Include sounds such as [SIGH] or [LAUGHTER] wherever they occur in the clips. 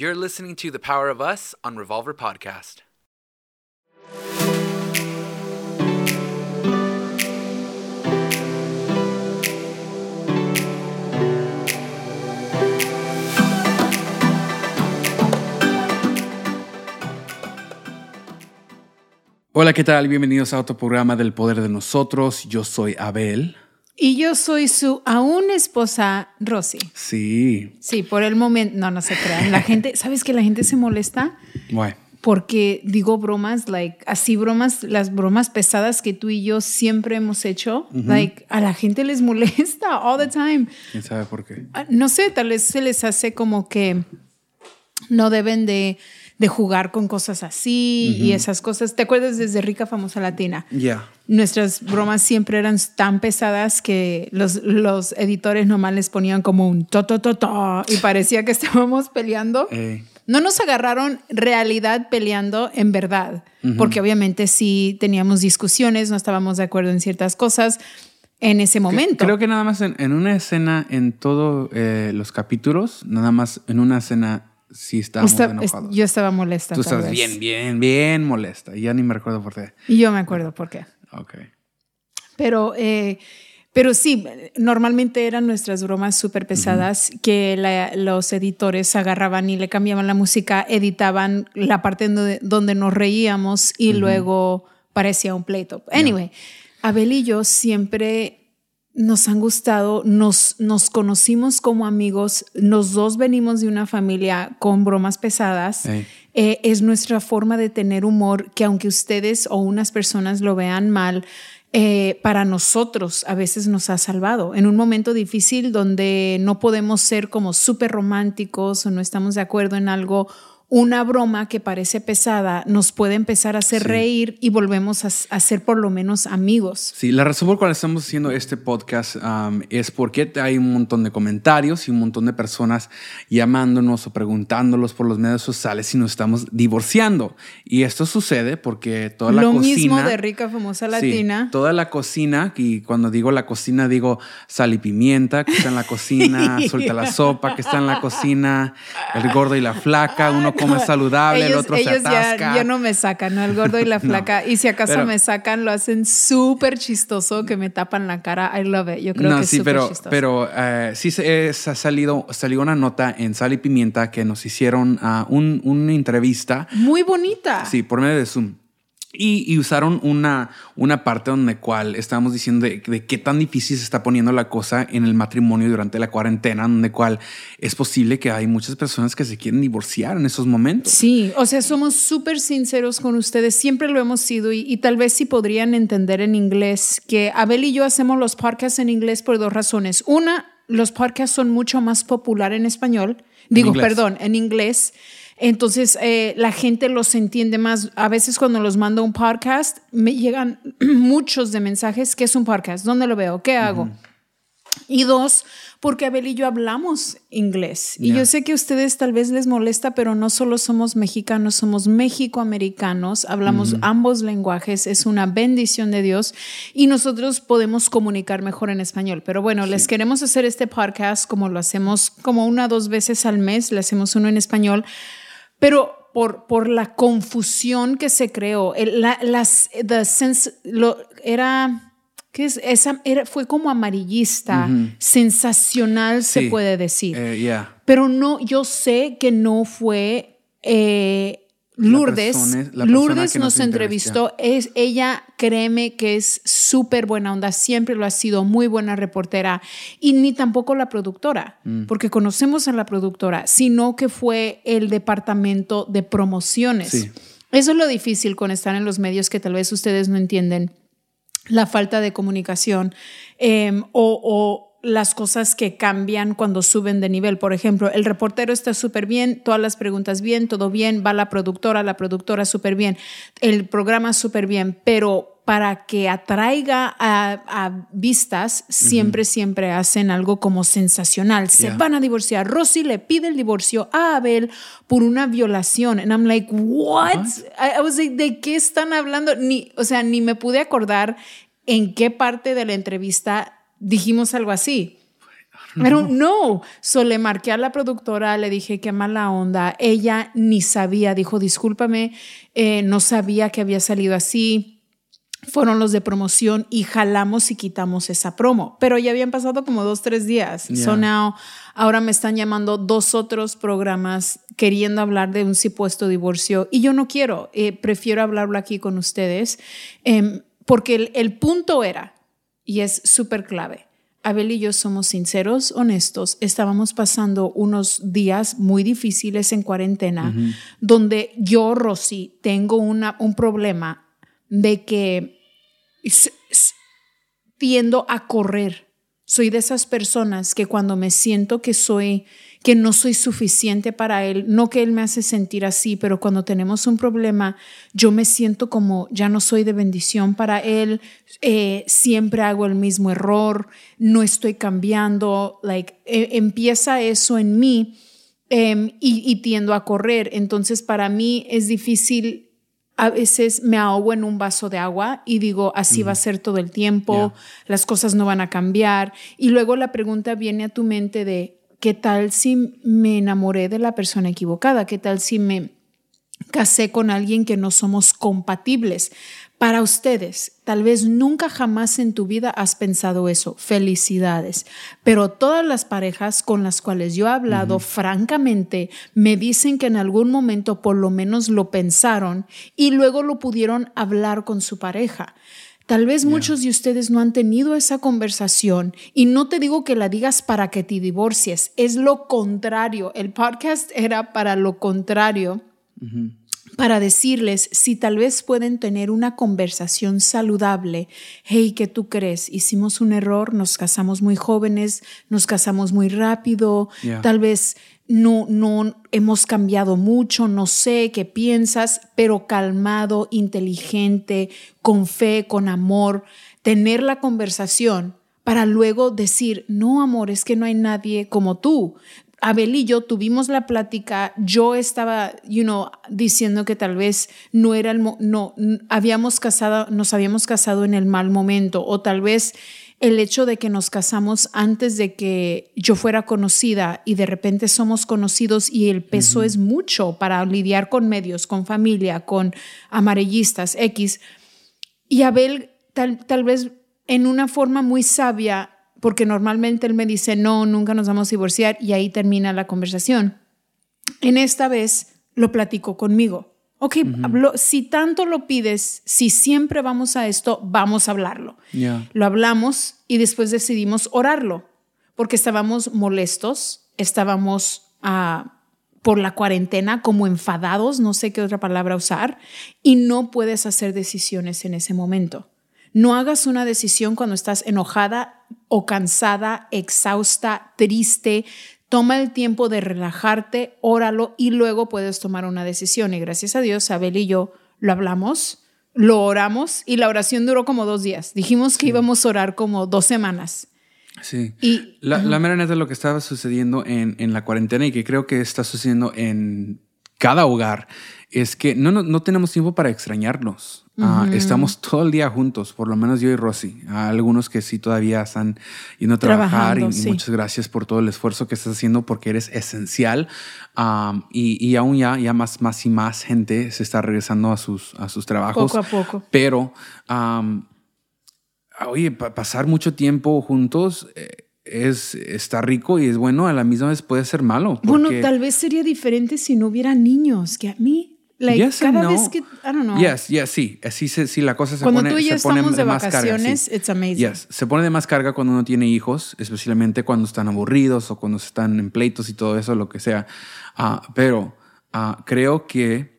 You're listening to The Power of Us on Revolver Podcast. Hola, ¿qué tal? Bienvenidos a otro programa del Poder de Nosotros. Yo soy Abel. Y yo soy su aún esposa, Rosy. Sí. Sí, por el momento, no, no se crean. La [LAUGHS] gente, ¿sabes que la gente se molesta? Bueno. Porque digo bromas, like, así bromas, las bromas pesadas que tú y yo siempre hemos hecho, like, a la gente les molesta [LAUGHS] all the time. ¿Quién sabe por qué? Ah, No sé, tal vez se les hace como que no deben de, de jugar con cosas así y esas cosas. ¿Te acuerdas desde Rica Famosa Latina? Ya. Nuestras bromas siempre eran tan pesadas que los, los editores nomás les ponían como un to, to, to, to, y parecía que [LAUGHS] estábamos peleando. No nos agarraron realidad peleando en verdad, porque obviamente sí teníamos discusiones, no estábamos de acuerdo en ciertas cosas en ese momento. Creo que nada más en, en una escena, en todos eh, los capítulos, nada más en una escena sí estábamos Usted- enojados. yo estaba molesta. Tú vez. bien, bien, bien molesta. Y ya ni me recuerdo por qué. Y yo me acuerdo por qué. Ok. Pero, eh, pero sí, normalmente eran nuestras bromas súper pesadas que la- los editores agarraban y le cambiaban la música, editaban la parte donde, donde nos reíamos y luego parecía un pleito. Anyway, Abel y yo siempre nos han gustado, nos, nos conocimos como amigos, los dos venimos de una familia con bromas pesadas. Eh, es nuestra forma de tener humor que aunque ustedes o unas personas lo vean mal, eh, para nosotros a veces nos ha salvado. En un momento difícil donde no podemos ser como súper románticos o no estamos de acuerdo en algo, una broma que parece pesada nos puede empezar a hacer Sí. reír y volvemos a, a ser por lo menos amigos. Sí, la razón por la cual estamos haciendo este podcast um, es porque hay un montón de comentarios y un montón de personas llamándonos o preguntándolos por los medios sociales si nos estamos divorciando. Y esto sucede porque toda la lo cocina... mismo de rica famosa Sí, latina. toda la cocina, y cuando digo la cocina digo sal y pimienta, que está en la cocina, [LAUGHS] suelta la sopa, que está en la cocina, el gordo y la flaca, uno come saludable, el otro se ellos ya, atasca. ya no me sacan, ¿no? El gordo y la [LAUGHS] No, flaca. y si acaso pero- me sacan, lo hacen súper chistoso, que me tapan la cara. I love it. Yo creo no, que es sí, súper pero, chistoso. pero eh, sí se, es- ha salido, salió una nota en Sal y Pimienta que nos hicieron ah, un- una entrevista, Muy bonita. sí, por medio de Zoom. Y, y usaron una, una parte donde cual estábamos diciendo de, de qué tan difícil se está poniendo la cosa en el matrimonio durante la cuarentena, donde cual es posible que hay muchas personas que se quieren divorciar en esos momentos. Sí, o sea, somos súper sinceros con ustedes, siempre lo hemos sido y, y tal vez si podrían entender en inglés que Abel y yo hacemos los podcasts en inglés por dos razones. Una, los podcasts son mucho más popular en español, digo, inglés. perdón, en inglés. Entonces, eh, la gente los entiende más. A veces cuando los mando un podcast, me llegan [CLEARS THROAT] muchos de mensajes. ¿Qué es un podcast? ¿Dónde lo veo? ¿Qué hago? Y dos, porque Abel y yo hablamos inglés. Y yo sé que a ustedes tal vez les molesta, pero no solo somos mexicanos, somos mexicoamericanos, hablamos ambos lenguajes, es una bendición de Dios y nosotros podemos comunicar mejor en español. Pero bueno, les queremos hacer este podcast como lo hacemos como una o dos veces al mes, le hacemos uno en español, pero por, por la confusión que se creó, el- la- las, the sense- lo, era... ¿Qué es? Esa era, fue como amarillista, sensacional, se puede decir. Eh, yeah. Pero no, yo sé que no fue eh, Lourdes. persona- Lourdes nos nos entrevistó. Es, ella, créeme que es súper buena onda, siempre lo ha sido, muy buena reportera. Y ni tampoco la productora, Mm. porque conocemos a la productora, sino que fue el departamento de promociones. Sí. Eso es lo difícil con estar en los medios que tal vez ustedes no entienden la falta de comunicación eh, o, o las cosas que cambian cuando suben de nivel. Por ejemplo, el reportero está súper bien, todas las preguntas bien, todo bien, va la productora, la productora súper bien, el programa súper bien, pero para que atraiga a, a vistas, siempre, siempre hacen algo como sensacional. Se Yeah. van a divorciar. Rosy le pide el divorcio a Abel por una violación. And I'm like, what? I, I was like, ¿de qué están hablando? Ni, o sea, ni me pude acordar en qué parte de la entrevista dijimos algo así. Pero no, so le marqué a la productora, le dije qué mala onda. Ella ni sabía, dijo, discúlpame, eh, no sabía que había salido así fueron los de promoción y jalamos y quitamos esa promo. Pero ya habían pasado como dos, tres días. So now, ahora me están llamando dos otros programas queriendo hablar de un supuesto divorcio y yo no quiero, eh, prefiero hablarlo aquí con ustedes em, porque el, el punto era, y es súper clave, Abel y yo somos sinceros, honestos. Estábamos pasando unos días muy difíciles en cuarentena, donde yo, Rosy, tengo una, un problema de que tiendo a correr. Soy de esas personas que cuando me siento que soy que no soy suficiente para él, no que él me hace sentir así, pero cuando tenemos un problema, yo me siento como ya no soy de bendición para él, eh, siempre hago el mismo error, no estoy cambiando, like, e, empieza eso en mí em, y, y tiendo a correr. Entonces, para mí es difícil a veces me ahogo en un vaso de agua y digo, así va a ser todo el tiempo, las cosas no van a cambiar. Y luego la pregunta viene a tu mente de, ¿qué tal si me enamoré de la persona equivocada? ¿Qué tal si me casé con alguien que no somos compatibles? Para ustedes, tal vez nunca jamás en tu vida has pensado eso. Felicidades. Pero todas las parejas con las cuales yo he hablado, francamente, me dicen que en algún momento por lo menos lo pensaron y luego lo pudieron hablar con su pareja. Tal vez muchos de ustedes no han tenido esa conversación y no te digo que la digas para que te divorcies, es lo contrario. El podcast era para lo contrario para decirles si tal vez pueden tener una conversación saludable. Hey, ¿qué tú crees? Hicimos un error, nos casamos muy jóvenes, nos casamos muy rápido, tal vez no, no hemos cambiado mucho, no sé qué piensas, pero calmado, inteligente, con fe, con amor, tener la conversación para luego decir, no, amor, es que no hay nadie como tú. Abel y yo tuvimos la plática, yo estaba, you know, diciendo que tal vez no era el, no, habíamos casado, nos habíamos casado en el mal momento o tal vez el hecho de que nos casamos antes de que yo fuera conocida y de repente somos conocidos y el peso es mucho para lidiar con medios, con familia, con amarillistas, X. Y Abel tal, tal vez en una forma muy sabia porque normalmente él me dice, no, nunca nos vamos a divorciar y ahí termina la conversación. En esta vez lo platicó conmigo. Ok, si tanto lo pides, si siempre vamos a esto, vamos a hablarlo. Lo hablamos y después decidimos orarlo, porque estábamos molestos, estábamos ah, por la cuarentena como enfadados, no sé qué otra palabra usar, y no puedes hacer decisiones en ese momento. No hagas una decisión cuando estás enojada o cansada, exhausta, triste. Toma el tiempo de relajarte, óralo y luego puedes tomar una decisión. Y gracias a Dios, Abel y yo lo hablamos, lo oramos y la oración duró como dos días. Dijimos que íbamos a orar como dos semanas. Sí. Y la, la mera neta es lo que estaba sucediendo en, en, la cuarentena y que creo que está sucediendo en cada hogar es que no, no, no tenemos tiempo para extrañarnos. Ah, estamos todo el día juntos, por lo menos yo y Rosy. algunos que sí todavía están yendo a trabajar y, muchas gracias por todo el esfuerzo que estás haciendo porque eres esencial. y, y, aún ya, ya más, más y más gente se está regresando a sus, a sus trabajos. Poco a poco. Pero, oye, pasar mucho tiempo juntos. Eh, es, está rico y es bueno, a la misma vez puede ser malo. Bueno, tal vez sería diferente si no hubiera niños, que a mí Like, yes cada vez que, I don't know. Yes, yes, sí. Sí, sí, la cosa se cuando pone, tú y yo se pone estamos de, más vacaciones, carga. it's amazing. Yes. Se pone de más carga cuando uno tiene hijos, especialmente cuando están aburridos o cuando están en pleitos y todo eso, lo que sea. Uh, pero uh, creo que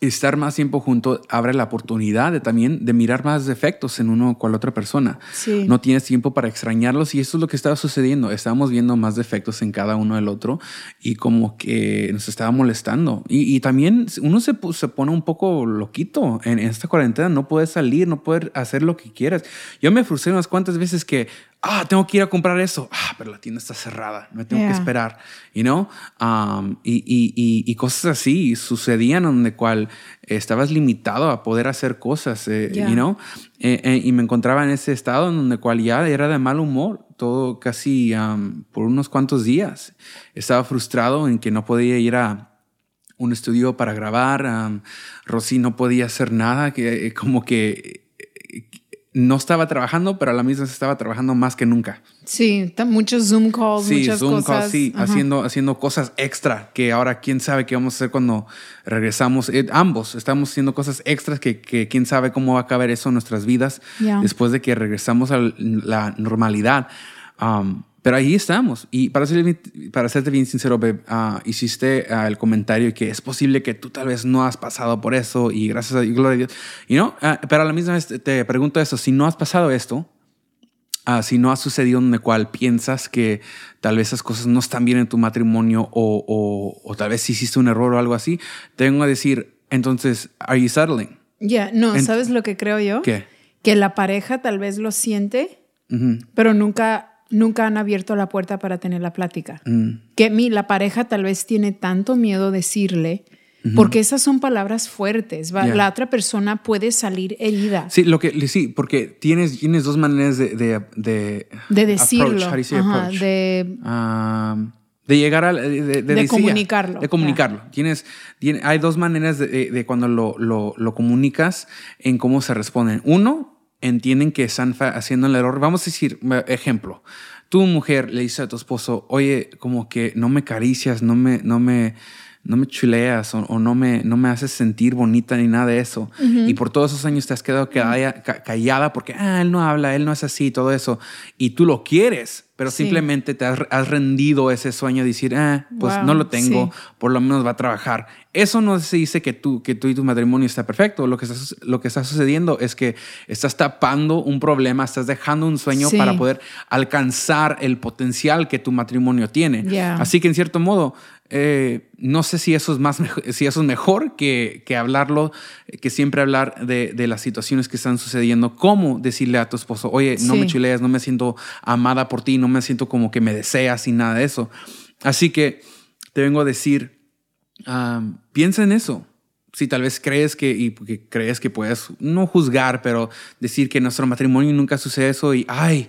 estar más tiempo junto abre la oportunidad de también de mirar más defectos en uno o cual otra persona. Sí. No tienes tiempo para extrañarlos y eso es lo que estaba sucediendo. Estábamos viendo más defectos en cada uno del otro y como que nos estaba molestando. Y, y también uno se, se, pone un poco loquito en, en, esta cuarentena. No puedes salir, no puedes hacer lo que quieras. Yo me frustré unas cuantas veces que ah, tengo que ir a comprar eso, ah, pero la tienda está cerrada, me tengo yeah. que esperar, you know? Um, y, y, y, y, cosas así sucedían donde cual estabas limitado a poder hacer cosas, eh, yeah. you know? Eh, eh, y me encontraba en ese estado en donde cual ya era de mal humor todo casi um, por unos cuantos días. Estaba frustrado en que no podía ir a un estudio para grabar. Um, Rosy no podía hacer nada, que eh, como que no estaba trabajando, pero a la misma vez estaba trabajando más que nunca. Sí, muchos Zoom calls, sí, muchas Zoom cosas. calls, sí, haciendo, haciendo cosas extra que ahora quién sabe qué vamos a hacer cuando regresamos. Eh, ambos estamos haciendo cosas extras que, que, quién sabe cómo va a caber eso en nuestras vidas después de que regresamos a la normalidad. Um, pero ahí estamos. Y para, ser, para serte bien sincero, Beb, ah, hiciste ah, el comentario que es posible que tú tal vez no has pasado por eso y gracias a Dios, gloria a Dios. Y no, ah, pero a la misma vez te- pregunto eso, si no has pasado esto, si no ha sucedido en el cual piensas que tal vez esas cosas no están bien en tu matrimonio o, o, o tal vez hiciste un error o algo así, te vengo a decir, entonces, ¿are you settling? Ya, no, Ent- ¿sabes lo que creo yo? ¿Qué? Que la pareja tal vez lo siente, Ujú. pero nunca, nunca han abierto la puerta para tener la plática. Mm. Que mi, la pareja tal vez tiene tanto miedo decirle, porque esas son palabras fuertes. La otra persona puede salir herida. Sí, lo que, sí, porque tienes, tienes dos maneras de, de, de, De decirlo. Ajá, approach? de Um, de llegar a... De, de, De decir- comunicarlo. De comunicarlo. Tienes, tiene- hay dos maneras de cuando lo, lo, lo comunicas en cómo se responden. Uno, entienden que están haciendo el error. Vamos a decir, ejemplo. Tú, mujer, le dices a tu esposo, oye, como que no me caricias, no me... No me no me chuleas o, o no, me, no me haces sentir bonita ni nada de eso. Y por todos esos años te has quedado calla- ca- callada porque, ah, él no habla, él no es así, todo eso. Y tú lo quieres, pero Sí. simplemente te has, has rendido ese sueño de decir, ah, pues Wow, no lo tengo, sí. por lo menos va a trabajar. Eso no se dice que tú, que tú y tu matrimonio está perfecto. Lo que está, lo que está sucediendo es que estás tapando un problema, estás dejando un sueño Sí. para poder alcanzar el potencial que tu matrimonio tiene. Así que en cierto modo, eh, no sé si eso es más si eso es mejor que, que hablarlo, que siempre hablar de, de las situaciones que están sucediendo. ¿Cómo decirle a tu esposo, oye, no Sí. me chuleas, no me siento amada por ti, no me siento como que me deseas y nada de eso? Así que te vengo a decir, um, piensa en eso. Si tal vez crees que, y que crees que puedes no juzgar, pero decir que en nuestro matrimonio nunca sucede eso y, ay,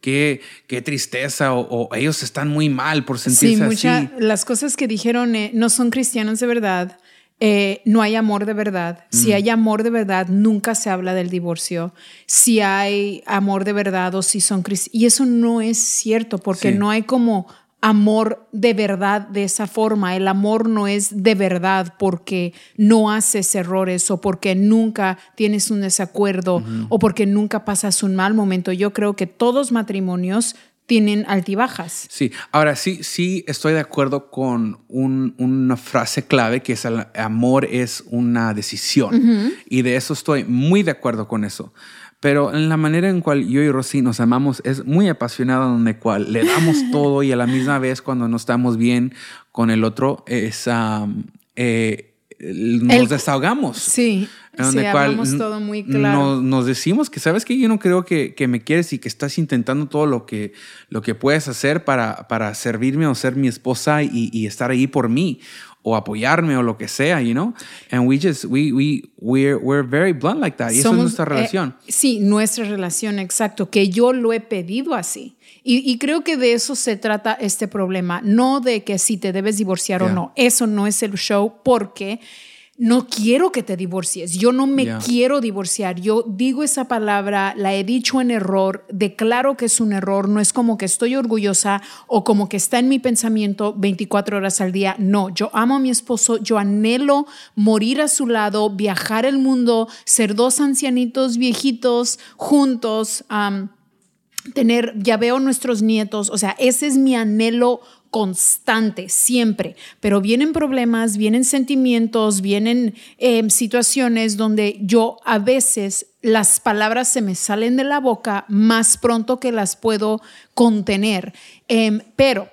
qué, qué tristeza, o, o ellos están muy mal por Sí, sentirse mucha- así. las cosas que dijeron eh, no son cristianos de verdad. eh, no hay amor de verdad. Mm. Si hay amor de verdad, nunca se habla del divorcio. Si hay amor de verdad o si son cristianos. Y eso no es cierto porque Sí. no hay como amor de verdad de esa forma. El amor no es de verdad porque no haces errores o porque nunca tienes un desacuerdo o porque nunca pasas un mal momento. Yo creo que todos matrimonios tienen altibajas. Sí, ahora sí, sí estoy de acuerdo con un- una frase clave que es el amor es una decisión. Y de eso estoy muy de acuerdo con eso. Pero en la manera en cual yo y Rosy nos amamos es muy apasionada, donde cual le damos [LAUGHS] todo y a la misma vez cuando no estamos bien con el otro es um, eh, nos El- desahogamos. Sí, En sí, donde cual todo muy claro. Nos, nos decimos que, ¿sabes que Yo no creo que, que me quieres y que estás intentando todo lo que, lo que puedes hacer para, para servirme o ser mi esposa y, y estar ahí por mí o apoyarme o lo que sea, you know? And we just, we, we, we're, we're very blunt like that. Y eso es Somos, nuestra eh, relación. sí, nuestra relación, exacto, que yo lo he pedido así. Y, y creo que de eso se trata este problema, no de que si te debes divorciar Yeah. o no. Eso no es el show porque no quiero que te divorcies. Yo no me Yeah. quiero divorciar. Yo digo esa palabra, la he dicho en error, declaro que es un error. No es como que estoy orgullosa o como que está en mi pensamiento 24 horas al día. No, yo amo a mi esposo, yo anhelo morir a su lado, viajar el mundo, ser dos ancianitos viejitos juntos. tener, ya veo nuestros nietos, o sea, ese es mi anhelo constante, siempre, pero vienen problemas, vienen sentimientos, vienen eh, situaciones donde yo a veces las palabras se me salen de la boca más pronto que las puedo contener, Em, pero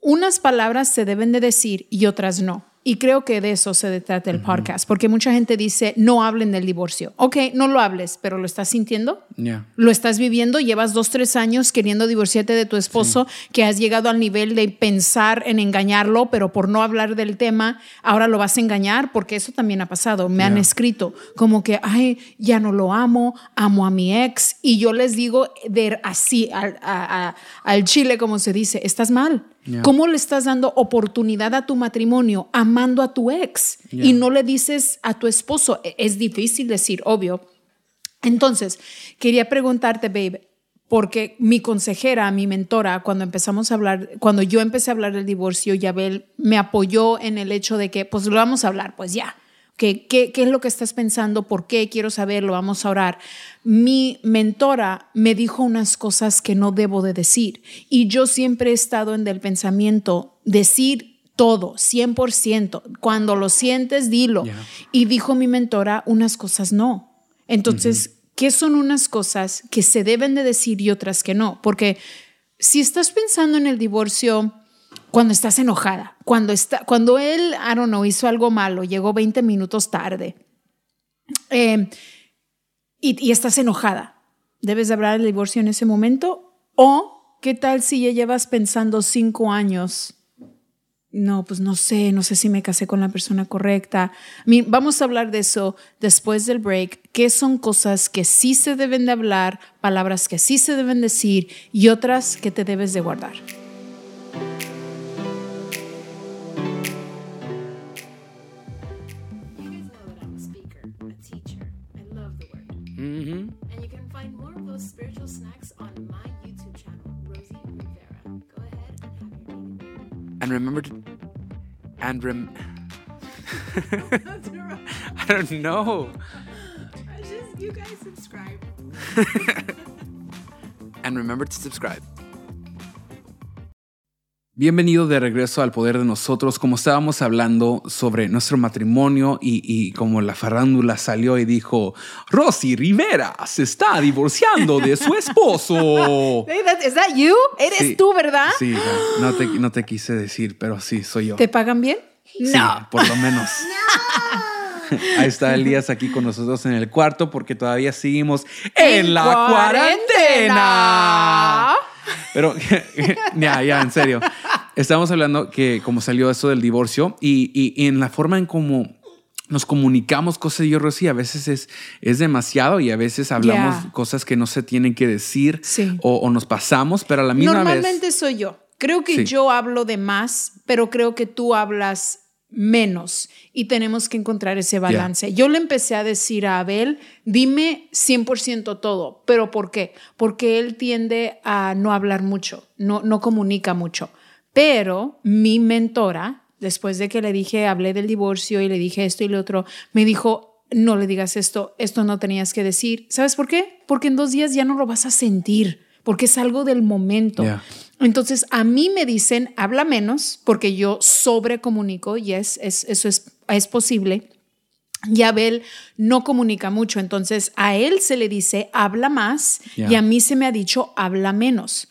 unas palabras se deben de decir y otras no. Y creo que de eso se trata el podcast, porque mucha gente dice, no hablen del divorcio. Ok, no lo hables, pero ¿lo estás sintiendo? Yeah. ¿Lo estás viviendo? Llevas dos, tres años queriendo divorciarte de tu esposo, que has llegado al nivel de pensar en engañarlo, pero por no hablar del tema, ahora lo vas a engañar, porque eso también ha pasado. Me han Yeah. escrito como que, ay, ya no lo amo, amo a mi ex. Y yo les digo de así, al, a- a- al chile, como se dice, estás mal. Yeah. ¿Cómo le estás dando oportunidad a tu matrimonio amando a tu ex y no le dices a tu esposo? E- Es difícil decir, obvio. Entonces, quería preguntarte, babe, porque mi consejera, mi mentora, cuando empezamos a hablar, cuando yo empecé a hablar del divorcio, Yabel me apoyó en el hecho de que, pues lo vamos a hablar, pues ya. ¿Qué, qué, qué es lo que estás pensando? ¿Por qué? Quiero saberlo, vamos a orar. Mi mentora me dijo unas cosas que no debo de decir y yo siempre he estado en el pensamiento, decir todo, 100%. Cuando lo sientes, dilo. Yeah. Y dijo mi mentora unas cosas no. Entonces, ¿qué son unas cosas que se deben de decir y otras que no? Porque si estás pensando en el divorcio cuando estás enojada, cuando, está, cuando él, I don't know, hizo algo malo, llegó 20 minutos tarde eh, y, y estás enojada, ¿debes de hablar del divorcio en ese momento? ¿O qué tal si ya llevas pensando cinco años? No, pues no sé, no sé si me casé con la persona correcta. Vamos a hablar de eso después del break. ¿Qué son cosas que sí se deben de hablar, palabras que sí se deben decir y otras que te debes de guardar? And remember to. And rem. [LAUGHS] I don't know. just you guys subscribe. [LAUGHS] And remember to subscribe. Bienvenido de regreso al poder de nosotros. Como estábamos hablando sobre nuestro matrimonio y, y como la farándula salió y dijo, Rosy Rivera se está divorciando de su esposo. [LAUGHS] Hey, that- you? Eres Sí. tú, ¿verdad? Sí, no te, no te quise decir, pero sí, soy yo. ¿Te pagan bien? Sí, por lo menos. [LAUGHS] [LAUGHS] Ahí está Elías aquí con nosotros en el cuarto porque todavía seguimos en, la cuarentena. Pero ya, ya, en serio. Estamos hablando que como salió esto del divorcio y, y- y en la forma en cómo nos comunicamos cosas y yo, Rosy, a veces es, es demasiado y a veces hablamos cosas que no se tienen que decir Sí. o, o nos pasamos, pero a la misma Normalmente vez... soy yo. Creo que Sí. yo hablo de más, pero creo que tú hablas menos y tenemos que encontrar ese balance. Yo le empecé a decir a Abel, dime 100% todo, pero ¿por qué? Porque él tiende a no hablar mucho, no, no comunica mucho. Pero mi mentora, después de que le dije, hablé del divorcio y le dije esto y lo otro, me dijo, no le digas esto, esto no tenías que decir. ¿Sabes por qué? Porque en dos días ya no lo vas a sentir, porque es algo del momento. Entonces, a mí me dicen, habla menos, porque yo sobrecomunico y es, es, eso es, es posible. Y Abel no comunica mucho, entonces a él se le dice, habla más, y a mí se me ha dicho, habla menos.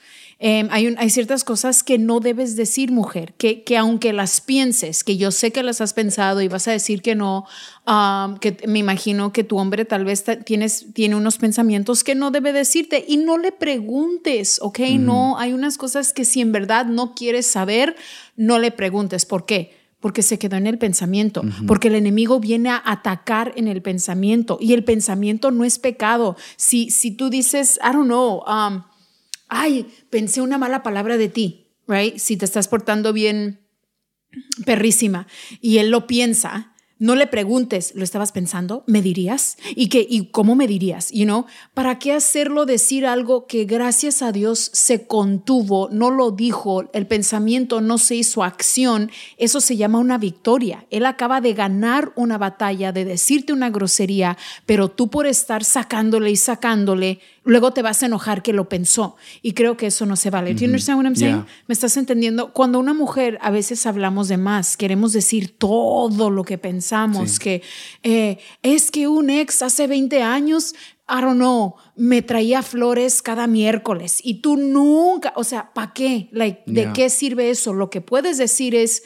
Eh, hay, un- hay ciertas cosas que no debes decir, mujer, que, que aunque las pienses, que yo sé que las has pensado y vas a decir que no, um, que me imagino que tu hombre tal vez tienes, tiene unos pensamientos que no debe decirte y no le preguntes, ¿ok? No, hay unas cosas que si en verdad no quieres saber, no le preguntes. ¿Por qué? Porque se quedó en el pensamiento, porque el enemigo viene a atacar en el pensamiento y el pensamiento no es pecado. Si, si tú dices, I don't know, um, ay, pensé una mala palabra de ti, right? Si te estás portando bien perrísima y él lo piensa, no le preguntes, ¿lo estabas pensando? ¿Me dirías? ¿Y, qué, ¿Y cómo me dirías? You know? ¿Para qué hacerlo decir algo que gracias a Dios se contuvo, no lo dijo, el pensamiento no se hizo acción? Eso se llama una victoria. Él acaba de ganar una batalla, de decirte una grosería, pero tú por estar sacándole y sacándole, luego te vas a enojar que lo pensó. Y creo que eso no se vale. Do you understand what I'm saying? Yeah. ¿Me estás entendiendo? Cuando una mujer a veces hablamos de más, queremos decir todo lo que pensamos, Sí. que eh, es que un ex hace 20 años, I don't know, me traía flores cada miércoles y tú nunca, o sea, ¿para qué? Like, ¿De Yeah. qué sirve eso? Lo que puedes decir es,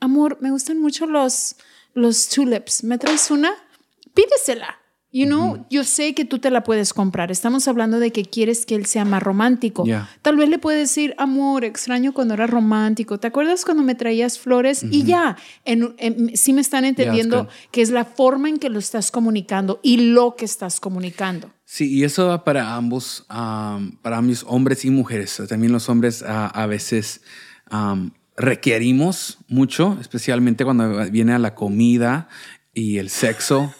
amor, me gustan mucho los, los tulips, ¿me traes una? Pídesela. You know, yo sé que tú te la puedes comprar. Estamos hablando de que quieres que él sea más romántico. Yeah. Tal vez le puedes decir, amor, extraño cuando era romántico. ¿Te acuerdas cuando me traías flores? Y ya, en, en- sí me están entendiendo good. que es la forma en que lo estás comunicando y lo que estás comunicando. Sí, y eso va para ambos, am, para ambos hombres y mujeres. También los hombres ah, a veces am, requerimos mucho, especialmente cuando viene a la comida y el sexo.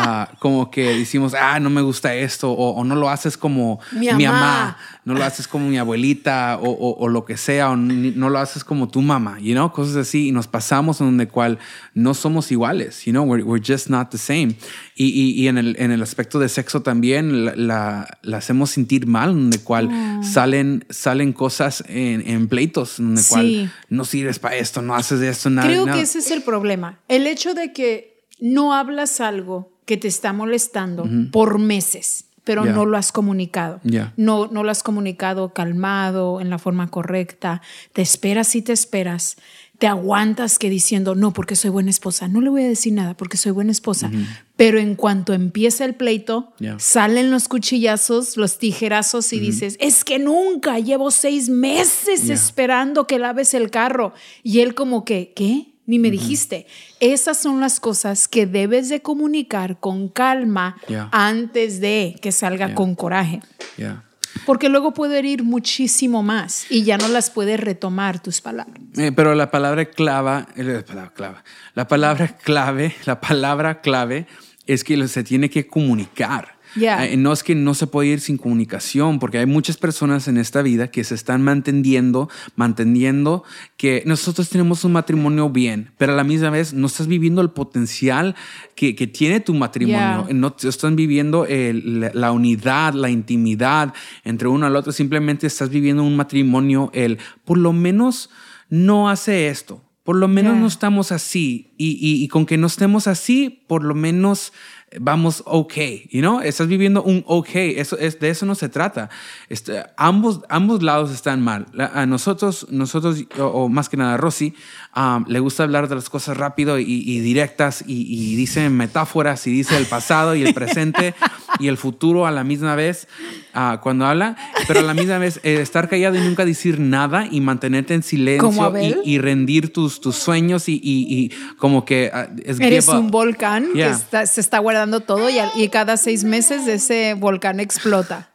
Ah, como que decimos, ah, no me gusta esto, o, o no lo haces como Mi mi, mamá. no lo haces como mi abuelita, o, o- o lo que sea, o no lo haces como tu mamá, you know, cosas así, y nos pasamos en donde cual no somos iguales, you know, we're, we're just not the same. Y, y- y en, el, en el aspecto de sexo también la, la- la hacemos sentir mal, donde cual salen, salen cosas en, en pleitos, donde Sí. cual no sirves para esto, no haces esto, nada. Creo nada. que ese es el problema. El hecho de que no hablas algo que te está molestando por meses, pero no lo has comunicado. No, no lo has comunicado calmado, en la forma correcta. Te esperas y te esperas. Te aguantas que diciendo, no, porque soy buena esposa. No le voy a decir nada porque soy buena esposa. Pero en cuanto empieza el pleito, salen los cuchillazos, los tijerazos y dices, es que nunca, llevo seis meses esperando que laves el carro. Y él como que, ¿qué? Ni me dijiste. Esas son las cosas que debes de comunicar con calma antes de que salga con coraje. Yeah. Porque luego puede herir muchísimo más y ya no las puedes retomar tus palabras. Eh, pero la palabra clava, eh, la palabra clava, la palabra clave, la palabra clave es que se tiene que comunicar. Eh, no es que no se puede ir sin comunicación, porque hay muchas personas en esta vida que se están manteniendo, manteniendo que nosotros tenemos un matrimonio bien, pero a la misma vez no estás viviendo el potencial que, que tiene tu matrimonio. Ya. No te- están viviendo el- la, la unidad, la intimidad entre uno al otro. Simplemente estás viviendo un matrimonio, el por lo menos no hace esto. Por lo menos no estamos así. Y, y- y con que no estemos así, por lo menos vamos ok, you know? Estás viviendo un ok, eso es, de eso no se trata. Este, ambos, ambos lados están mal. A nosotros, nosotros o, más que nada Rosy, um, le gusta hablar de las cosas rápido y, y directas y, y dice metáforas y dice el pasado y el presente [LAUGHS] y el futuro a la misma vez ah, cuando habla, pero a la misma vez eh, estar callado y nunca decir nada y mantenerte en ¿Como silencio y, y rendir tus, tus sueños y, y- y como que ah, es Eres un volcán Yeah. que está- se está guardando todo y, cada seis meses ese volcán explota.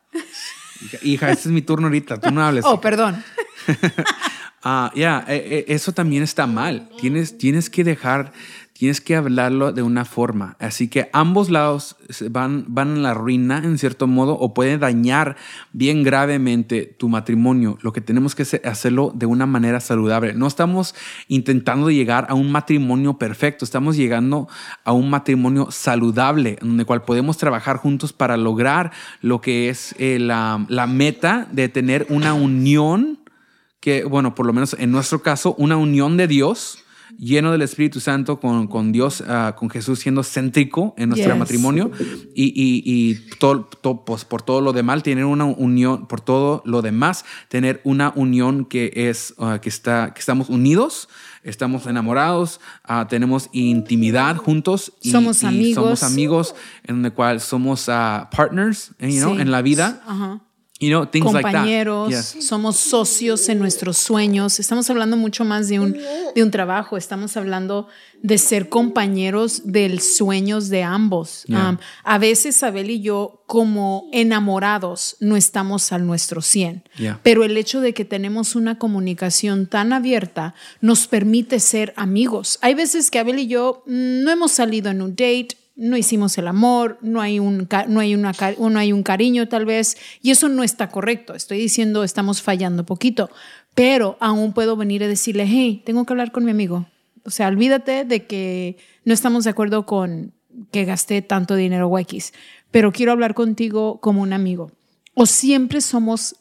Hija, este es mi turno ahorita, tú no hables. Oh, perdón. [LAUGHS] Ah, ya, eh, eh, eso también está mal. Tienes, tienes que dejar, tienes que hablarlo de una forma. Así que ambos lados van, van a la ruina en cierto modo o puede dañar bien gravemente tu matrimonio. Lo que tenemos que hacer- hacerlo de una manera saludable. No estamos intentando llegar a un matrimonio perfecto, estamos llegando a un matrimonio saludable, en el cual podemos trabajar juntos para lograr lo que es eh, la, la meta de tener una unión que, bueno, por lo menos en nuestro caso, una unión de Dios lleno del Espíritu Santo con, con Dios, ah, con Jesús siendo céntrico en nuestro Yes. matrimonio y, y, y todo, todo, pues, por todo lo demás, tener una unión, por todo lo demás, tener una unión que es, ah, que está, que estamos unidos, estamos enamorados, ah, tenemos intimidad juntos. y- Somos amigos. Somos amigos en el cual somos partners, eh, you know, Sí. en la vida. Ajá. You know, things like that. compañeros, Yes. somos socios en nuestros sueños. Estamos hablando mucho más de un, de un trabajo. Estamos hablando de ser compañeros del sueños de ambos. Yeah. Um, a veces Abel y yo, como enamorados, no estamos al nuestro 100. Yeah. Pero el hecho de que tenemos una comunicación tan abierta nos permite ser amigos. Hay veces que Abel y yo mm, no hemos salido en un date, no hicimos el amor, no hay un, no hay una, no hay un cariño tal vez, y eso no está correcto. Estoy diciendo, estamos fallando poquito, pero aún puedo venir a decirle, hey, tengo que hablar con mi amigo. O sea, olvídate de que no estamos de acuerdo con que gasté tanto dinero o X, pero quiero hablar contigo como un amigo. O siempre somos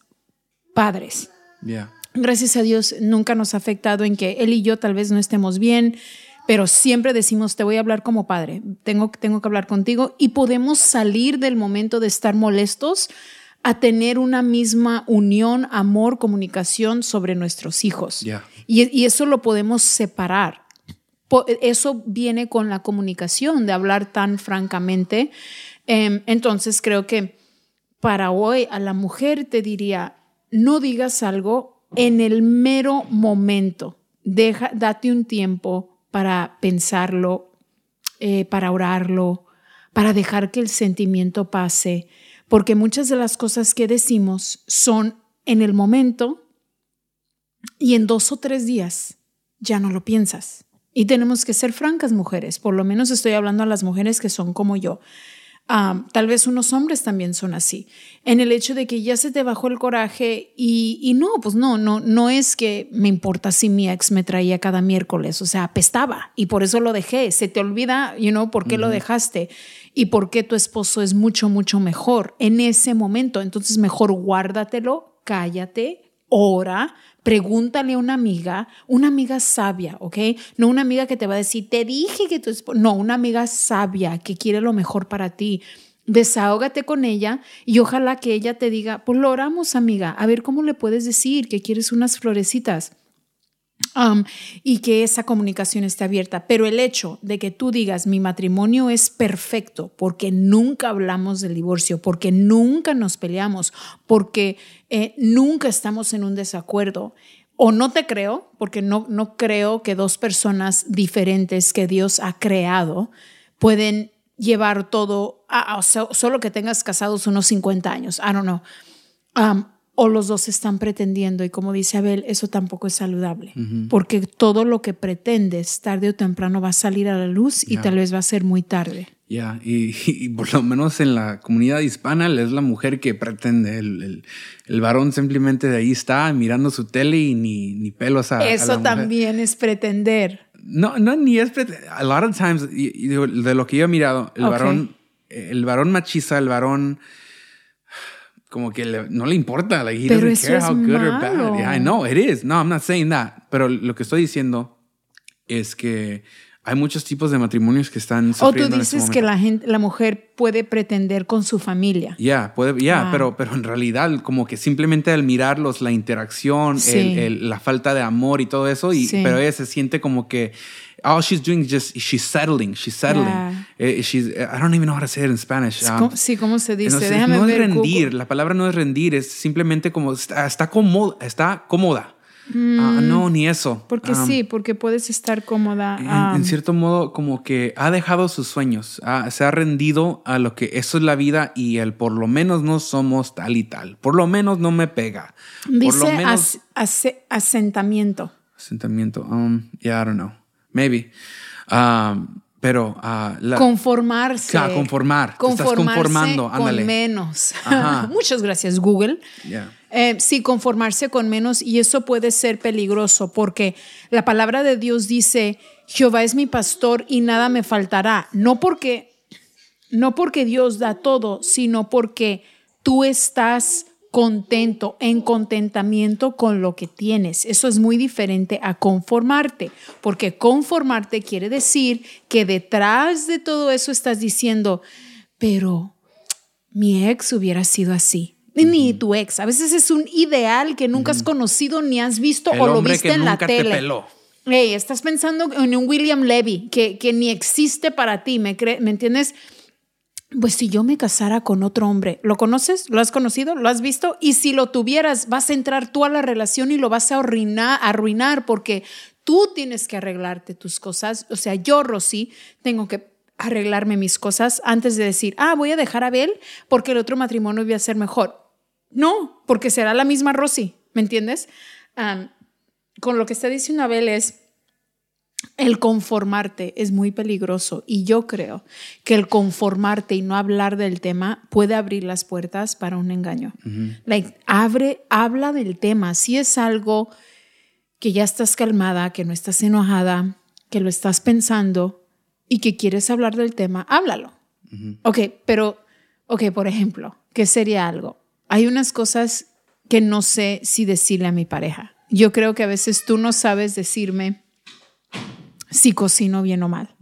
padres. Yeah. Gracias a Dios nunca nos ha afectado en que él y yo tal vez no estemos bien, pero siempre decimos, te voy a hablar como padre, tengo, tengo que hablar contigo y podemos salir del momento de estar molestos a tener una misma unión, amor, comunicación sobre nuestros hijos. Yeah. Y, y eso lo podemos separar. eso viene con la comunicación, de hablar tan francamente. Em, entonces creo que para hoy a la mujer te diría, no digas algo en el mero momento. Deja, date un tiempo para pensarlo, eh, para orarlo, para dejar que el sentimiento pase, porque muchas de las cosas que decimos son en el momento y en dos o tres días ya no lo piensas. Y tenemos que ser francas mujeres, por lo menos estoy hablando a las mujeres que son como yo. Ah, tal vez unos hombres también son así, en el hecho de que ya se te bajó el coraje y, y no, pues no, no, no es que me importa si mi ex me traía cada miércoles, o sea, apestaba y por eso lo dejé. Se te olvida, you know, por qué lo dejaste y por qué tu esposo es mucho, mucho mejor en ese momento. Entonces, mejor guárdatelo, cállate, ora, pregúntale a una amiga, una amiga sabia, ¿ok? No una amiga que te va a decir, te dije que esposo, no, una amiga sabia que quiere lo mejor para ti. Desahógate con ella y ojalá que ella te diga, pues lo oramos, amiga, a ver cómo le puedes decir que quieres unas florecitas. Um, y que esa comunicación esté abierta. Pero el hecho de que tú digas mi matrimonio es perfecto porque nunca hablamos del divorcio, porque nunca nos peleamos, porque eh, nunca estamos en un desacuerdo. O no te creo, porque no, no creo que dos personas diferentes que Dios ha creado pueden llevar todo, a, a- o sea, solo que tengas casados unos 50 años, I don't know. Um, o los dos están pretendiendo y como dice Abel, eso tampoco es saludable, porque todo lo que pretendes tarde o temprano va a salir a la luz y tal vez va a ser muy tarde. Ya, y, y por lo menos en la comunidad hispana es la mujer que pretende. El, el- el varón simplemente de ahí está mirando su tele y ni, ni pelos a, a la eso mujer. también es pretender. No, no, ni es. prete- A lot of times, y- y digo, de lo que yo he mirado, el varón, el varón machista, el varón como que le- no le importa. Like, he Pero doesn't care es how good or malo. bad. Yeah, I know it is. No, I'm not saying that. Pero lo que estoy diciendo es que hay muchos tipos de matrimonios que están O tú sufriendo este dices que momento. la gente, la mujer puede pretender con su familia. Ya, puede, ya, Ah. pero, pero en realidad como que simplemente al mirarlos, la interacción, Sí. el- el- la falta de amor y todo eso, y, Sí. pero ella se siente como que all she's doing is just she's settling, she's settling. Yeah. Eh, she's, I don't even know how to say it in Spanish. Um, ¿Cómo- sí, ¿cómo se dice? entonces, Déjame no ver. es rendir, Google. la palabra no es rendir, es simplemente como está, está cómoda, está cómoda. Ah, no, ni eso. Mm. Porque Um, sí, porque puedes estar cómoda. en, um, en cierto modo, como que ha dejado sus sueños, ha- se ha rendido a lo que eso es la vida y el por lo menos no somos tal y tal. Por lo menos no me pega. por dice lo menos. as- ase- asentamiento. Asentamiento. Um, yeah, I don't know. Maybe. Um, pero. ah, la- Conformarse. Conformar. Te estás Conformarse conformando, ándale. con menos. Ajá. [LAUGHS] Muchas gracias, Google. Yeah. Eh, sí, conformarse con menos y eso puede ser peligroso porque la palabra de Dios dice, Jehová es mi pastor y nada me faltará. No porque, no porque Dios da todo, sino porque tú estás contento, en contentamiento con lo que tienes. Eso es muy diferente a conformarte, porque conformarte quiere decir que detrás de todo eso estás diciendo, pero mi ex hubiera sido así. Ni tu ex. A veces es un ideal que nunca has conocido ni has visto El o lo viste que en la nunca te tele. peló. Ey, estás pensando en un William Levy que, que ni existe para ti, ¿me, ¿me entiendes? Pues si yo me casara con otro hombre, ¿lo conoces? ¿Lo has conocido? ¿Lo has visto? Y si lo tuvieras, vas a entrar tú a la relación y lo vas a arruinar, arruinar porque tú tienes que arreglarte tus cosas. O sea, yo, Rosy, tengo que arreglarme mis cosas antes de decir, ah, voy a dejar a Abel porque el otro matrimonio iba a ser mejor. No, porque será la misma Rosy, ¿me entiendes? Con lo que está diciendo Abel es, el conformarte es muy peligroso y yo creo que el conformarte y no hablar del tema puede abrir las puertas para un engaño. Like, abre, habla del tema. Si es algo que ya estás calmada, que no estás enojada, que lo estás pensando y que quieres hablar del tema, háblalo. Ok, pero, ok, por ejemplo, ¿qué sería algo? Hay unas cosas que no sé si decirle a mi pareja. Yo creo que a veces tú no sabes decirme si cocino bien o mal.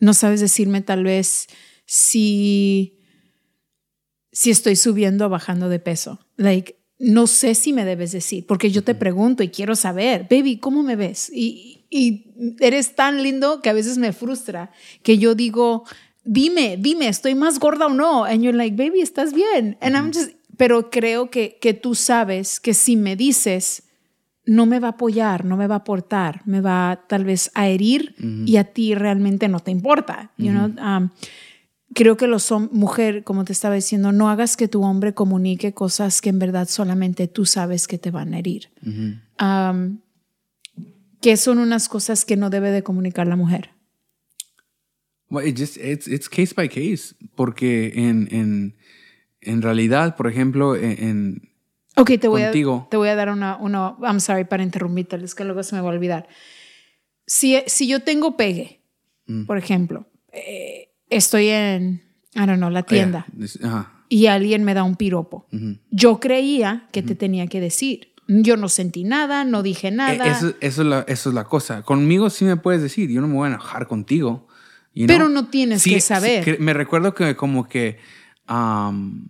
No sabes decirme tal vez si, si estoy subiendo o bajando de peso. Like, no sé si me debes decir, porque yo te pregunto y quiero saber, baby, ¿cómo me ves? Y, y eres tan lindo que a veces me frustra que yo digo, dime, dime, ¿estoy más gorda o no? And you're like, baby, ¿estás bien? And I'm just, pero creo que, que tú sabes que si me dices, no me va a apoyar, no me va a aportar, me va tal vez a herir y a ti realmente no te importa. You know? Um, creo que los mujer, como te estaba diciendo, no hagas que tu hombre comunique cosas que en verdad solamente tú sabes que te van a herir. Um, que son unas cosas que no debe de comunicar la mujer. Well, it just, it's, it's case by case, porque en, en, en realidad, por ejemplo, en, en- Ok, te voy, a, te voy a dar una, una, I'm sorry para interrumpirte, es que luego se me va a olvidar. Si, si yo tengo pegue, Mm. por ejemplo, eh, estoy en, I don't know, la tienda Yeah, this- ajá. y alguien me da un piropo. Yo creía que te tenía que decir. Yo no sentí nada, no dije Eh, nada. Eso, eso, es la, eso es la cosa. Conmigo sí me puedes decir, yo no me voy a enojar contigo. you Pero know? no tienes Sí, que sí, saber. que- me recuerdo que como que, um,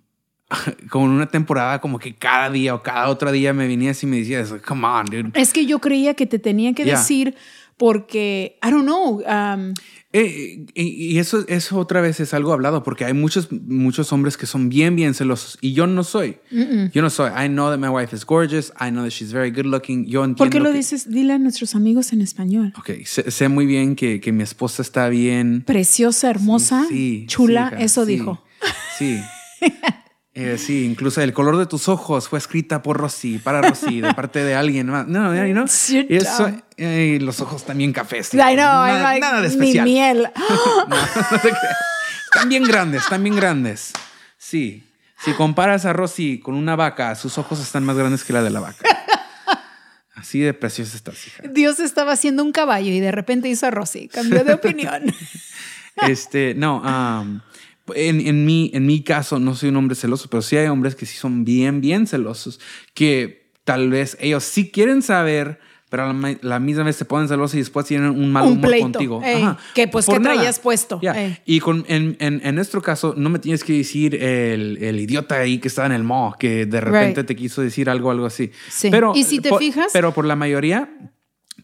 [LAUGHS] como en una temporada, como que cada día o cada otro día me venías y me decías, come on, dude. es que yo creía que te tenía que Yeah. decir porque, I don't know, um, Eh, y y eso, eso otra vez es algo hablado porque hay muchos, muchos hombres que son bien, bien celosos y yo no soy. Yo no soy. I know that my wife is gorgeous. I know that she's very good looking. Yo entiendo. ¿por qué lo que- dices? Dile a nuestros amigos en español. Ok, sé, sé muy bien que, que mi esposa está bien. Preciosa, hermosa, Sí, chula, sí, hija, eso sí, dijo. Sí. [LAUGHS] Eh, sí, incluso el color de tus ojos fue escrita por Rosy, para Rosy, de parte de alguien más. No, you know? You're Y eso, eh, y los ojos también cafés. I know, nada, like, nada de ni especial. miel. [LAUGHS] No, no te. Están bien grandes, están bien grandes. Sí. Si comparas a Rosy con una vaca, sus ojos están más grandes que la de la vaca. Así de preciosa estás, hija. Dios estaba haciendo un caballo y de repente hizo a Rosy. Cambió de opinión. [LAUGHS] Este, no, um, en, en, mi, en mi caso no soy un hombre celoso, pero sí hay hombres que sí son bien, bien celosos, que tal vez ellos sí quieren saber, pero a la, la misma vez se ponen celosos y después tienen un mal Un humor pleito, contigo. ey, que, pues, que nada. traías puesto, ey. Y con, en, en, en nuestro caso, no me tienes que decir el, el idiota ahí que estaba en el mall, que de repente Right. te quiso decir algo, algo así. Sí. Pero, Y si te por- fijas- Pero por la mayoría,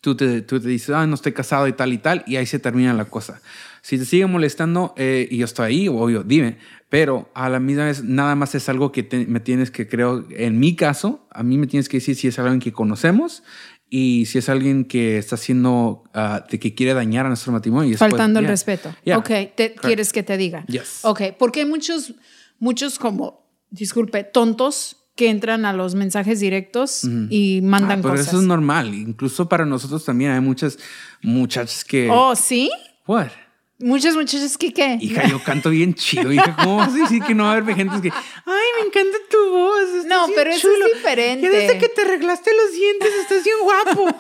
tú te, tú te dices, ah, no estoy casado y tal y tal, y ahí se termina la cosa. Si te sigue molestando eh, y yo estoy ahí, obvio, dime. Pero a la misma vez, nada más es algo que te- me tienes que, creo, en mi caso, a mí me tienes que decir si es alguien que conocemos y si es alguien que está haciendo, ah, de que quiere dañar a nuestro matrimonio. y después- Faltando el yeah. respeto. Yeah. Ok, te. ¿quieres que te diga? Yes. Ok, porque hay muchos, muchos como, disculpe, tontos que entran a los mensajes directos y mandan Ah, pero cosas. eso es normal. Incluso para nosotros también hay muchas muchachas que... Oh, ¿sí? What? Muchas muchachas que qué. Hija, yo canto bien chido. Hija, ¿cómo vas a decir que no va a haber gente que, ay, me encanta tu voz? estás No, bien pero eso chulo. es diferente. Ya desde que te arreglaste los dientes, estás bien guapo.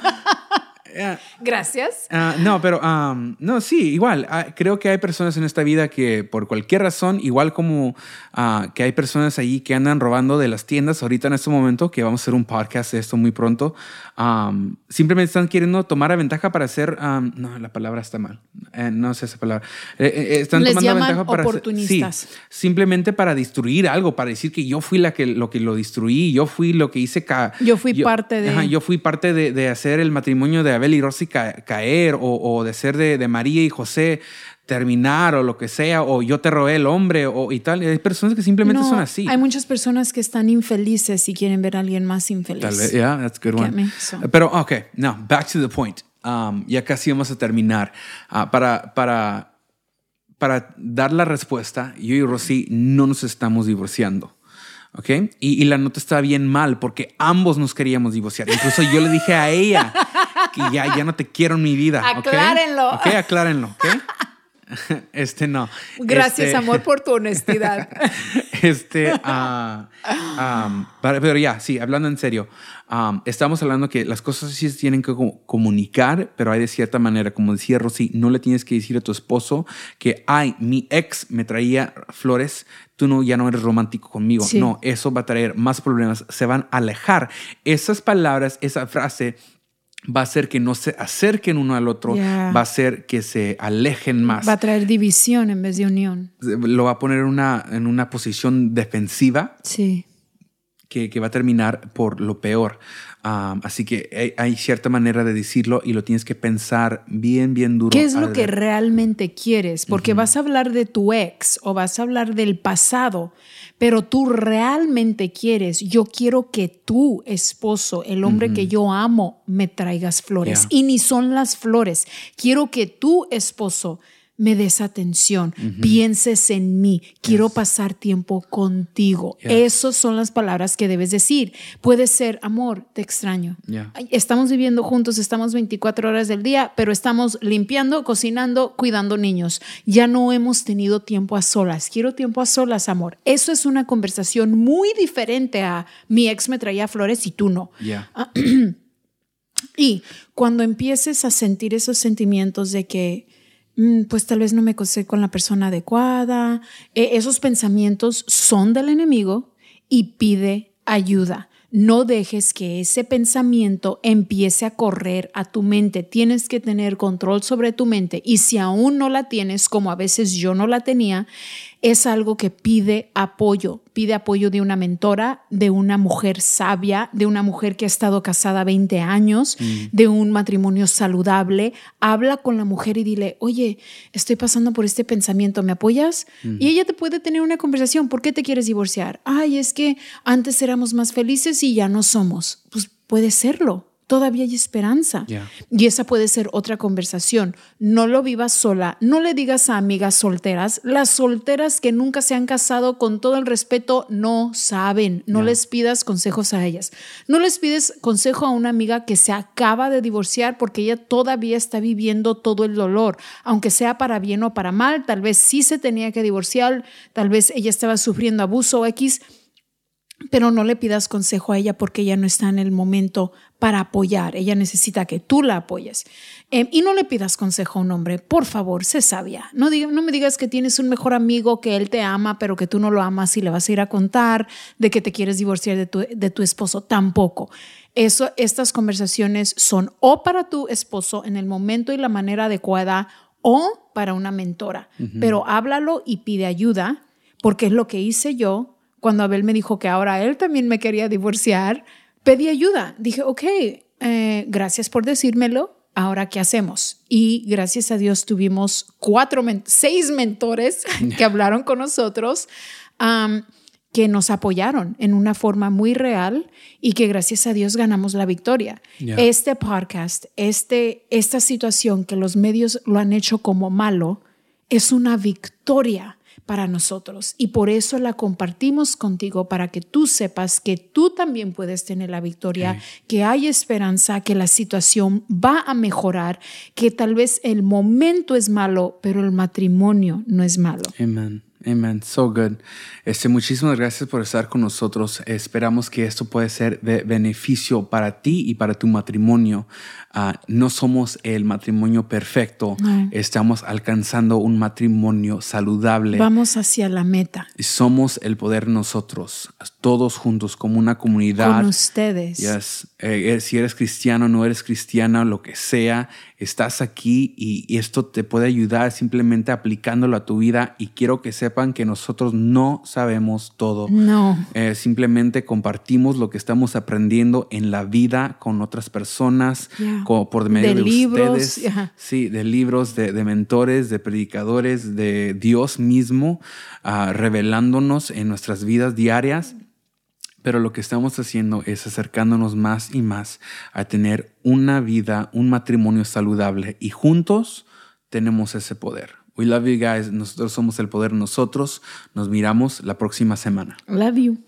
Yeah. [LAUGHS] Gracias. Ah, no, pero um, no, sí, igual. ah, creo que hay personas en esta vida que por cualquier razón, igual como que hay personas ahí que andan robando de las tiendas ahorita en este momento, que vamos a hacer un podcast de esto muy pronto, um, simplemente están queriendo tomar a ventaja para hacer, um, no, la palabra está mal, Eh, no sé esa palabra. Eh, eh, están Les tomando ventaja para hacer- oportunistas. sí, simplemente para destruir algo, para decir que yo fui la que lo que lo destruí, yo fui lo que hice ca- Yo fui parte de- Ajá, yo fui parte de, de hacer el matrimonio de Abel y Rosy ca- caer o, o de ser de, de María y José terminar o lo que sea o yo te robé el hombre o y tal. Hay personas que simplemente No, son así. Hay muchas personas que están infelices y quieren ver a alguien más infeliz. Tal vez, yeah, that's a good one. me? So- Pero, ok, no, back to the point. Um, ya casi vamos a terminar. Ah, para, para, para dar la respuesta, yo y Rosy no nos estamos divorciando. ¿Ok? Y, y la nota está bien mal porque ambos nos queríamos divorciar. Incluso yo le dije a ella que ya, ya no te quiero en mi vida. Aclárenlo. Ok, aclárenlo. ¿Ok? [LAUGHS] Este no. Gracias, Este- amor, por tu [LAUGHS] honestidad. este, am, pero, pero ya, sí, hablando en serio, am, estamos hablando que las cosas sí se tienen que co- comunicar, pero hay de cierta manera, como decía Rosy, no le tienes que decir a tu esposo que, ay, mi ex me traía flores, tú no, ya no eres romántico conmigo. Sí. No, eso va a traer más problemas, se van a alejar. Esas palabras, esa frase va a hacer que no se acerquen uno al otro, Yeah. va a hacer que se alejen más Va a traer división en vez de unión. lo va a poner una, en una posición defensiva Sí. que, que va a terminar por lo peor. Um, así que hay, hay cierta manera de decirlo y lo tienes que pensar bien, bien duro. ¿Qué es lo que realmente quieres? Porque vas a hablar de tu ex o vas a hablar del pasado, pero tú realmente quieres, yo quiero que tu esposo, el hombre que yo amo, me traigas flores. Yeah. Y ni son las flores. Quiero que tu esposo me des atención, pienses en mí, quiero pasar tiempo contigo. Yes. Esas son las palabras que debes decir. Puede ser, amor, te extraño. Yeah. Estamos viviendo juntos, estamos 24 horas del día, pero estamos limpiando, cocinando, cuidando niños. Ya no hemos tenido tiempo a solas. Quiero tiempo a solas, amor. Eso es una conversación muy diferente a mi ex me traía flores y tú no. Yeah. [CLEARS THROAT] Y cuando empieces a sentir esos sentimientos de que, pues tal vez no me casé con la persona adecuada, eh, esos pensamientos son del enemigo y pide ayuda. No dejes que ese pensamiento empiece a correr a tu mente. Tienes que tener control sobre tu mente y si aún no la tienes, como a veces yo no la tenía, es algo que pide apoyo. Pide apoyo de una mentora, de una mujer sabia, de una mujer que ha estado casada 20 años, de un matrimonio saludable. Habla con la mujer y dile, oye, estoy pasando por este pensamiento, ¿me apoyas? Y ella te puede tener una conversación. ¿Por qué te quieres divorciar? Ay, es que antes éramos más felices y ya no somos. Pues puede serlo. Todavía hay esperanza. Yeah. Y esa puede ser otra conversación. No lo vivas sola. No le digas a amigas solteras. Las solteras que nunca se han casado, con todo el respeto, no saben. No les pidas consejos a ellas. No les pides consejo a una amiga que se acaba de divorciar porque ella todavía está viviendo todo el dolor. Aunque sea para bien o para mal, tal vez sí se tenía que divorciar, tal vez ella estaba sufriendo abuso X pero no le pidas consejo a ella porque ella no está en el momento para apoyar. Ella necesita que tú la apoyes. Eh, y no le pidas consejo a un hombre. Por favor, sé sabia. No, diga- no me digas que tienes un mejor amigo que él te ama, pero que tú no lo amas y le vas a ir a contar de que te quieres divorciar de tu, de tu esposo. Tampoco. Eso, estas conversaciones son o para tu esposo en el momento y la manera adecuada o para una mentora. Pero háblalo y pide ayuda, porque es lo que hice yo cuando Abel me dijo que ahora él también me quería divorciar. Pedí ayuda. Dije, ok, eh, gracias por decírmelo. Ahora, ¿qué hacemos? Y gracias a Dios tuvimos cuatro, seis mentores [LAUGHS] que hablaron con nosotros. am, que nos apoyaron en una forma muy real y que gracias a Dios ganamos la victoria. Ya. Este podcast, este, esta situación que los medios lo han hecho como malo, es una victoria para nosotros. Y por eso la compartimos contigo para que tú sepas que tú también puedes tener la victoria, que hay esperanza, que la situación va a mejorar, que tal vez el momento es malo, pero el matrimonio no es malo. Amen. So good. Este, muchísimas gracias por estar con nosotros. Esperamos que esto puede ser de beneficio para ti y para tu matrimonio. Ah, no somos el matrimonio perfecto. No. Estamos alcanzando un matrimonio saludable. Vamos hacia la meta Somos el poder nosotros, todos juntos como una comunidad. con ustedes. Yes. Eh, eh, si eres cristiano, no eres cristiana, lo que sea, estás aquí y, y esto te puede ayudar simplemente aplicándolo a tu vida. Y quiero que sepan que nosotros no sabemos todo. No. Eh, simplemente compartimos lo que estamos aprendiendo en la vida con otras personas, Yeah. por medio De de, libros, ustedes. Sí, de libros, de, de mentores, de predicadores, de Dios mismo, ah, revelándonos en nuestras vidas diarias. Pero lo que estamos haciendo es acercándonos más y más a tener una vida, un matrimonio saludable y juntos tenemos ese poder. We love you guys. Nosotros somos el poder nosotros. Nos miramos la próxima semana. Love you.